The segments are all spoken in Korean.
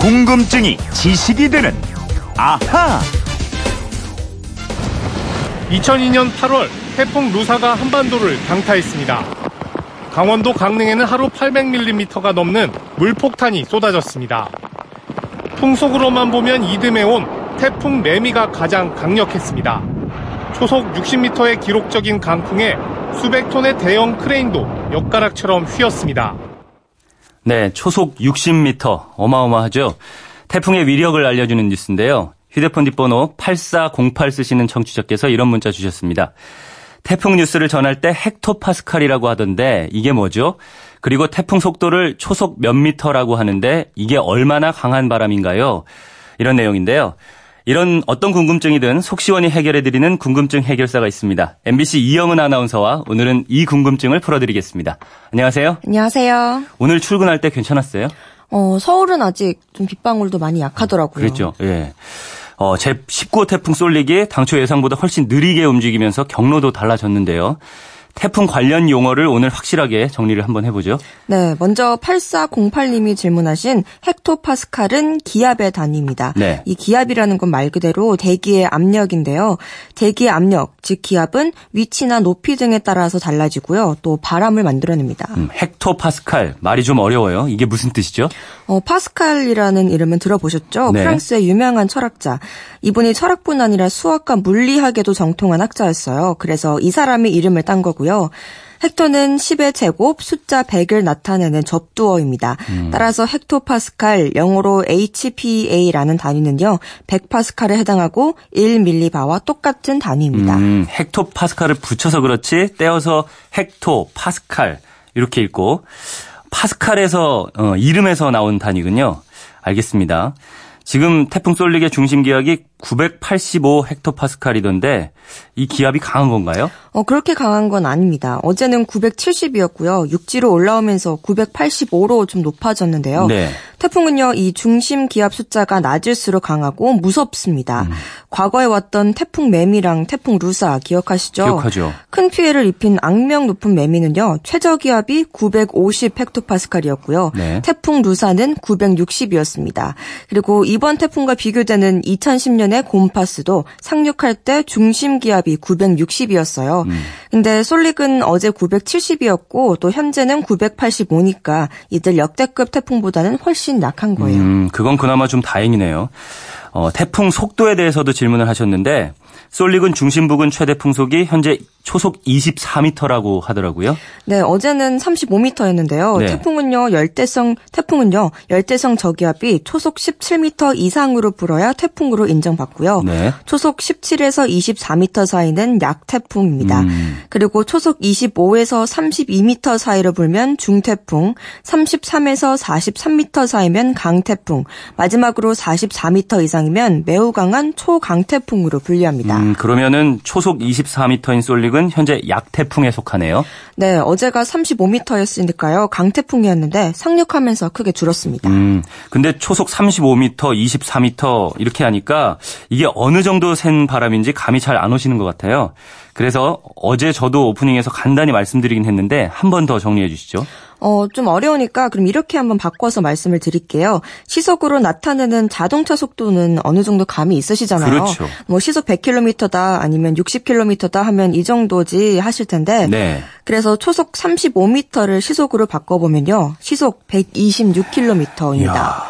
궁금증이 지식이 되는 아하. 2002년 8월 태풍 루사가 한반도를 강타했습니다. 강원도 강릉에는 하루 800mm가 넘는 물폭탄이 쏟아졌습니다. 풍속으로만 보면 이듬해 온 태풍 매미가 가장 강력했습니다. 초속 60m의 기록적인 강풍에 수백 톤의 대형 크레인도 엿가락처럼 휘었습니다. 네, 초속 60m. 어마어마하죠? 태풍의 위력을 알려주는 뉴스인데요. 휴대폰 뒷번호 8408 쓰시는 청취자께서 이런 문자 주셨습니다. 태풍 뉴스를 전할 때 헥토파스칼이라고 하던데 이게 뭐죠? 그리고 태풍 속도를 초속 몇 미터라고 하는데 이게 얼마나 강한 바람인가요? 이런 내용인데요. 이런 어떤 궁금증이든 속 시원히 해결해드리는 궁금증 해결사가 있습니다. MBC 이영은 아나운서와 오늘은 이 궁금증을 풀어드리겠습니다. 안녕하세요. 안녕하세요. 오늘 출근할 때 괜찮았어요? 어, 서울은 아직 좀 빗방울도 많이 약하더라고요. 그랬죠. 예. 어, 제 19호 태풍 쏠리기 당초 예상보다 훨씬 느리게 움직이면서 경로도 달라졌는데요. 태풍 관련 용어를 오늘 확실하게 정리를 한번 해보죠. 네, 먼저 8408님이 질문하신 헥토파스칼은 기압의 단위입니다. 네. 이 기압이라는 건 말 그대로 대기의 압력인데요. 대기의 압력, 즉 기압은 위치나 높이 등에 따라서 달라지고요. 또 바람을 만들어냅니다. 음, 헥토파스칼 말이 좀 어려워요. 이게 무슨 뜻이죠? 어, 파스칼이라는 이름은 들어보셨죠? 네. 프랑스의 유명한 철학자. 이분이 철학뿐 아니라 수학과 물리학에도 정통한 학자였어요. 그래서 이 사람의 이름을 딴 거고 요. 헥토는 10의 제곱 숫자 100을 나타내는 접두어입니다. 따라서 헥토파스칼 영어로 HPA라는 단위는요. 100파스칼에 해당하고 1밀리바와 똑같은 단위입니다. 음, 헥토파스칼을 붙여서 그렇지 떼어서 헥토 파스칼 이렇게 읽고 파스칼에서 어, 이름에서 나온 단위군요. 알겠습니다. 지금 태풍 쏠리게 중심 기압이 985 헥토파스칼이던데 이 기압이 강한 건가요? 어, 그렇게 강한 건 아닙니다. 어제는 970이었고요. 육지로 올라오면서 985로 좀 높아졌는데요. 네. 태풍은요, 이 중심 기압 숫자가 낮을수록 강하고 무섭습니다. 음. 과거에 왔던 태풍 매미랑 태풍 루사 기억하시죠? 기억하죠. 큰 피해를 입힌 악명 높은 매미는요, 최저 기압이 950 헥토파스칼이었고요. 네. 태풍 루사는 960이었습니다. 그리고 이번 태풍과 비교되는 2010년 의 곰파스도 상륙할 때 중심 기압이 960이었어요. 음. 근데 솔릭은 어제 970이었고 또 현재는 985니까 이들 역대급 태풍보다는 훨씬 약한 거예요. 음, 그건 그나마 좀 다행이네요. 어, 태풍 속도에 대해서도 질문을 하셨는데 쏠릭은 중심 부근 최대 풍속이 현재 초속 24m라고 하더라고요. 네, 어제는 35m였는데요. 네. 태풍은요, 열대성, 태풍은요, 열대성 저기압이 초속 17m 이상으로 불어야 태풍으로 인정받고요. 네. 초속 17에서 24m 사이는 약태풍입니다. 음. 그리고 초속 25에서 32m 사이로 불면 중태풍, 33에서 43m 사이면 강태풍, 마지막으로 44m 이상이면 매우 강한 초강태풍으로 분류합니다. 음, 그러면은 초속 24m인 쏠릭은 현재 약태풍에 속하네요. 네, 어제가 35m였으니까요. 강태풍이었는데 상륙하면서 크게 줄었습니다. 음, 근데 초속 35m, 24m 이렇게 하니까 이게 어느 정도 센 바람인지 감이 잘 안 오시는 것 같아요. 그래서 어제 저도 오프닝에서 간단히 말씀드리긴 했는데 한 번 더 정리해 주시죠. 어, 좀 어려우니까 그럼 이렇게 한번 바꿔서 말씀을 드릴게요. 시속으로 나타내는 자동차 속도는 어느 정도 감이 있으시잖아요. 그렇죠. 뭐 시속 100km다 아니면 60km다 하면 이 정도지 하실 텐데 네. 그래서 초속 35m를 시속으로 바꿔보면요. 시속 126km입니다. 이야,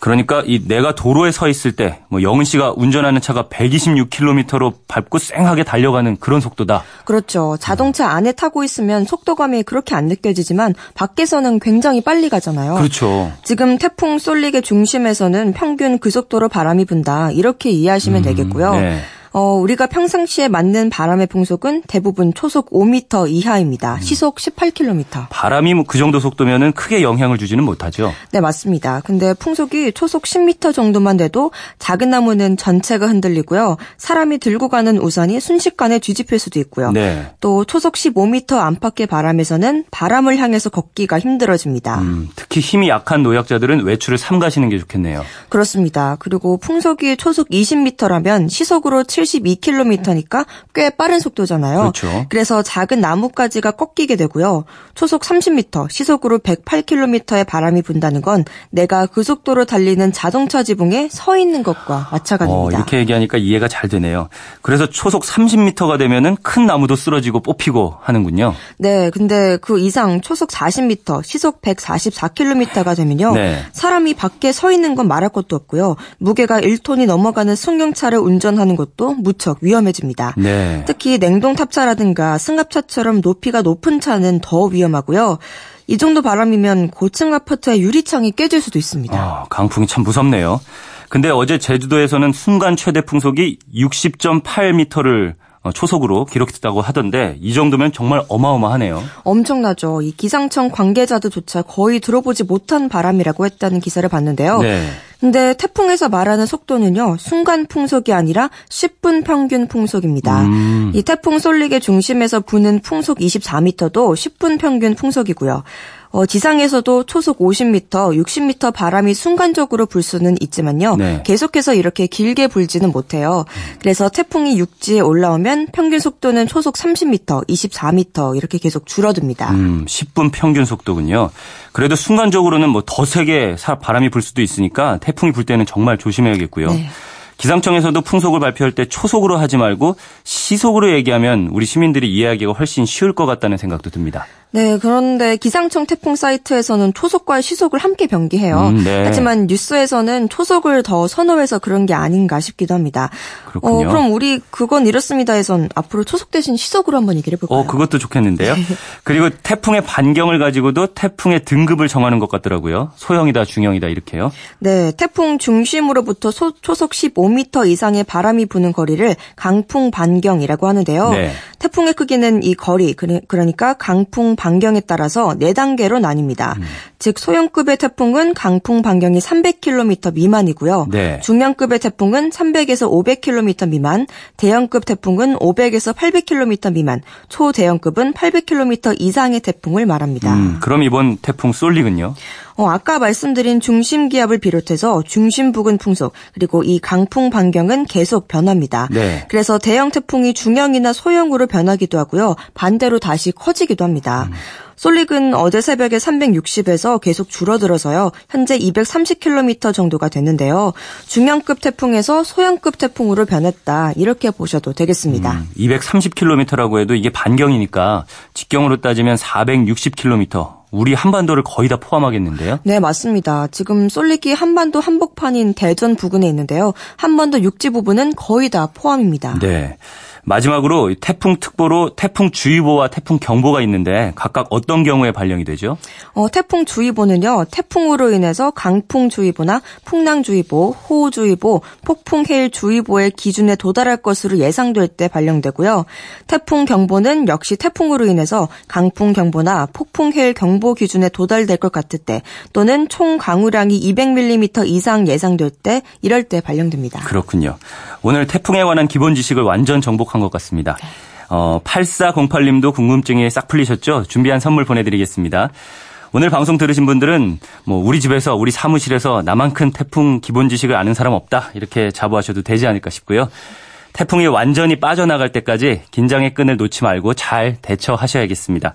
그러니까 이 내가 도로에 서 있을 때 뭐 영은 씨가 운전하는 차가 126km로 밟고 쌩하게 달려가는 그런 속도다. 그렇죠. 자동차 안에 타고 있으면 속도감이 그렇게 안 느껴지지만 밖에서는 굉장히 빨리 가잖아요. 그렇죠. 지금 태풍 쏠릭의 중심에서는 평균 그 속도로 바람이 분다. 이렇게 이해하시면 되겠고요. 네. 어, 우리가 평상시에 맞는 바람의 풍속은 대부분 초속 5m 이하입니다. 시속 18km. 바람이 뭐 그 정도 속도면은 크게 영향을 주지는 못하죠. 네, 맞습니다. 근데 풍속이 초속 10m 정도만 돼도 작은 나무는 전체가 흔들리고요. 사람이 들고 가는 우산이 순식간에 뒤집힐 수도 있고요. 네. 또 초속 15m 안팎의 바람에서는 바람을 향해서 걷기가 힘들어집니다. 음, 특히 특히 힘이 약한 노약자들은 외출을 삼가시는 게 좋겠네요. 그렇습니다. 그리고 풍속이 초속 20m라면 시속으로 72km니까 꽤 빠른 속도잖아요. 그렇죠. 그래서 작은 나뭇가지가 꺾이게 되고요. 초속 30m, 시속으로 108km의 바람이 분다는 건 내가 그 속도로 달리는 자동차 지붕에 서 있는 것과 마찬가지입니다. 어, 이렇게 얘기하니까 이해가 잘 되네요. 그래서 초속 30m가 되면은 큰 나무도 쓰러지고 뽑히고 하는군요. 네, 근데 그 이상 초속 40m, 시속 144km가 되면요. 네. 사람이 밖에 서 있는 건 말할 것도 없고요. 무게가 1톤이 넘어가는 승용차를 운전하는 것도 무척 위험해집니다. 네. 특히 냉동 탑차라든가 승합차처럼 높이가 높은 차는 더 위험하고요. 이 정도 바람이면 고층 아파트의 유리창이 깨질 수도 있습니다. 아, 강풍이 참 무섭네요. 근데 어제 제주도에서는 순간 최대 풍속이 60.8m를 어, 초속으로 기록했다고 하던데 이 정도면 정말 어마어마하네요. 엄청나죠. 이 기상청 관계자들조차 거의 들어보지 못한 바람이라고 했다는 기사를 봤는데요. 네. 근데 태풍에서 말하는 속도는요, 순간 풍속이 아니라 10분 평균 풍속입니다. 음. 이 태풍 쏠릭의 중심에서 부는 풍속 24m도 10분 평균 풍속이고요. 어, 지상에서도 초속 50m, 60m 바람이 순간적으로 불 수는 있지만요. 네. 계속해서 이렇게 길게 불지는 못해요. 그래서 태풍이 육지에 올라오면 평균 속도는 초속 30m, 24m 이렇게 계속 줄어듭니다. 음, 10분 평균 속도군요. 그래도 순간적으로는 뭐 더 세게 사- 바람이 불 수도 있으니까 태풍이 불 때는 정말 조심해야겠고요. 네. 기상청에서도 풍속을 발표할 때 초속으로 하지 말고 시속으로 얘기하면 우리 시민들이 이해하기가 훨씬 쉬울 것 같다는 생각도 듭니다. 네, 그런데 기상청 태풍 사이트에서는 초속과 시속을 함께 병기해요. 음, 네. 하지만 뉴스에서는 초속을 더 선호해서 그런 게 아닌가 싶기도 합니다. 그렇군요. 어, 그럼 우리 그건 이렇습니다에선 앞으로 초속 대신 시속으로 한번 얘기를 해볼까요? 어, 그것도 좋겠는데요. 그리고 태풍의 반경을 가지고도 태풍의 등급을 정하는 것 같더라고요. 소형이다, 중형이다 이렇게요. 네, 태풍 중심으로부터 소- 초속 15m 이상의 바람이 부는 거리를 강풍 반경이라고 하는데요. 네. 태풍의 크기는 이 거리, 그러- 그러니까 강풍 반경에 따라서 4단계로 나뉩니다. 음. 즉 소형급의 태풍은 강풍 반경이 300km 미만이고요. 네. 중형급의 태풍은 300에서 500km 미만, 대형급 태풍은 500에서 800km 미만, 초대형급은 800km 이상의 태풍을 말합니다. 음, 그럼 이번 태풍 쏠릭은요? 어, 아까 말씀드린 중심 기압을 비롯해서 중심 부근 풍속 그리고 이 강풍 반경은 계속 변합니다. 네. 그래서 대형 태풍이 중형이나 소형으로 변하기도 하고요. 반대로 다시 커지기도 합니다. 솔릭은 어제 새벽에 360에서 계속 줄어들어서요. 현재 230km 정도가 됐는데요. 중형급 태풍에서 소형급 태풍으로 변했다. 이렇게 보셔도 되겠습니다. 230km라고 해도 이게 반경이니까 직경으로 따지면 460km. 우리 한반도를 거의 다 포함하겠는데요. 네, 맞습니다. 지금 솔릭이 한반도 한복판인 대전 부근에 있는데요. 한반도 육지 부분은 거의 다 포함입니다. 네. 마지막으로 태풍 특보로 태풍 주의보와 태풍 경보가 있는데 각각 어떤 경우에 발령이 되죠? 어, 태풍 주의보는요, 태풍으로 인해서 강풍 주의보나 풍랑 주의보, 호우 주의보, 폭풍 해일 주의보의 기준에 도달할 것으로 예상될 때 발령되고요. 태풍 경보는 역시 태풍으로 인해서 강풍 경보나 폭풍 해일 경보 기준에 도달될 것 같을 때 또는 총 강우량이 200mm 이상 예상될 때 이럴 때 발령됩니다. 그렇군요. 오늘 태풍에 관한 기본 지식을 완전 정복한 것 같습니다. 어, 8408님도 궁금증이 싹 풀리셨죠? 준비한 선물 보내드리겠습니다. 오늘 방송 들으신 분들은 뭐 우리 집에서 우리 사무실에서 나만큼 태풍 기본 지식을 아는 사람 없다 이렇게 자부하셔도 되지 않을까 싶고요. 태풍이 완전히 빠져나갈 때까지 긴장의 끈을 놓지 말고 잘 대처하셔야겠습니다.